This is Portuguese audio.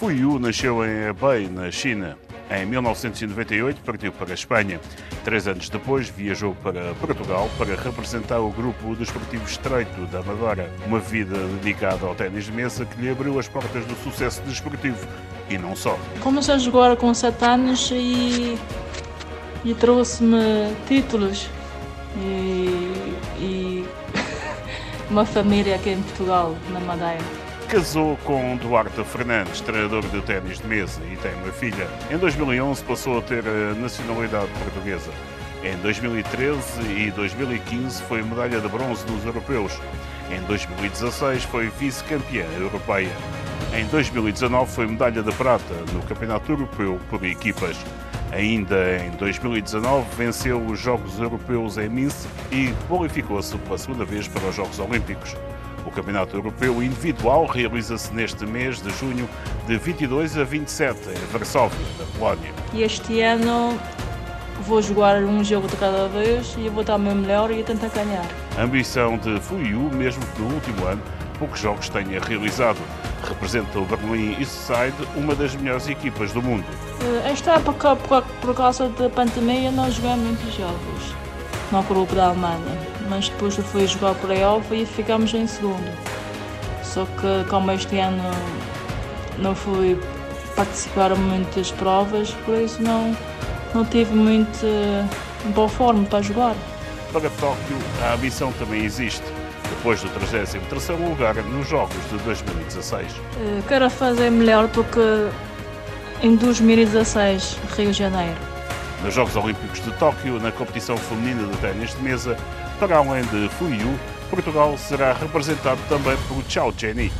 Fu Yu nasceu em Hebei, na China. Em 1998 partiu para a Espanha. Três anos depois viajou para Portugal para representar o grupo desportivo Estreito da Amadora. Uma vida dedicada ao ténis de mesa que lhe abriu as portas do sucesso desportivo e não só. Comecei a jogar com sete anos e, e trouxe-me títulos e, e uma família aqui em Portugal, na Madeira. Casou com Duarte Fernandes, treinador de ténis de mesa, e tem uma filha. Em 2011 passou a ter a nacionalidade portuguesa. Em 2013 e 2015 foi medalha de bronze nos europeus. Em 2016 foi vice-campeã europeia. Em 2019 foi medalha de prata no Campeonato Europeu por equipas. Ainda em 2019 venceu os Jogos Europeus em Minsk e qualificou-se pela segunda vez para os Jogos Olímpicos. O Campeonato Europeu Individual realiza-se neste mês de junho de 22 a 27 em Varsóvia, na Polónia. E este ano vou jogar um jogo de cada vez e vou dar o meu melhor e tentar ganhar. A ambição de Fuyu, mesmo que no último ano poucos jogos tenha realizado. Representa o Berlim East Side, uma das melhores equipas do mundo. Eh, esta época, por, por causa da pandemia, não joguei muitos jogos no grupo da Alemanha mas depois eu fui jogar playoff e ficámos em segundo. Só que como este ano não fui participar em muitas provas, por isso não, não tive muito boa forma para jogar. Para Tóquio, a ambição também existe, depois do 33º lugar nos Jogos de 2016. Eh, quero fazer melhor porque em 2016, Rio de Janeiro. Nos Jogos Olímpicos de Tóquio, na competição feminina de ténis de mesa, para além de Fuyu, Portugal será representado também por Chao Jenny.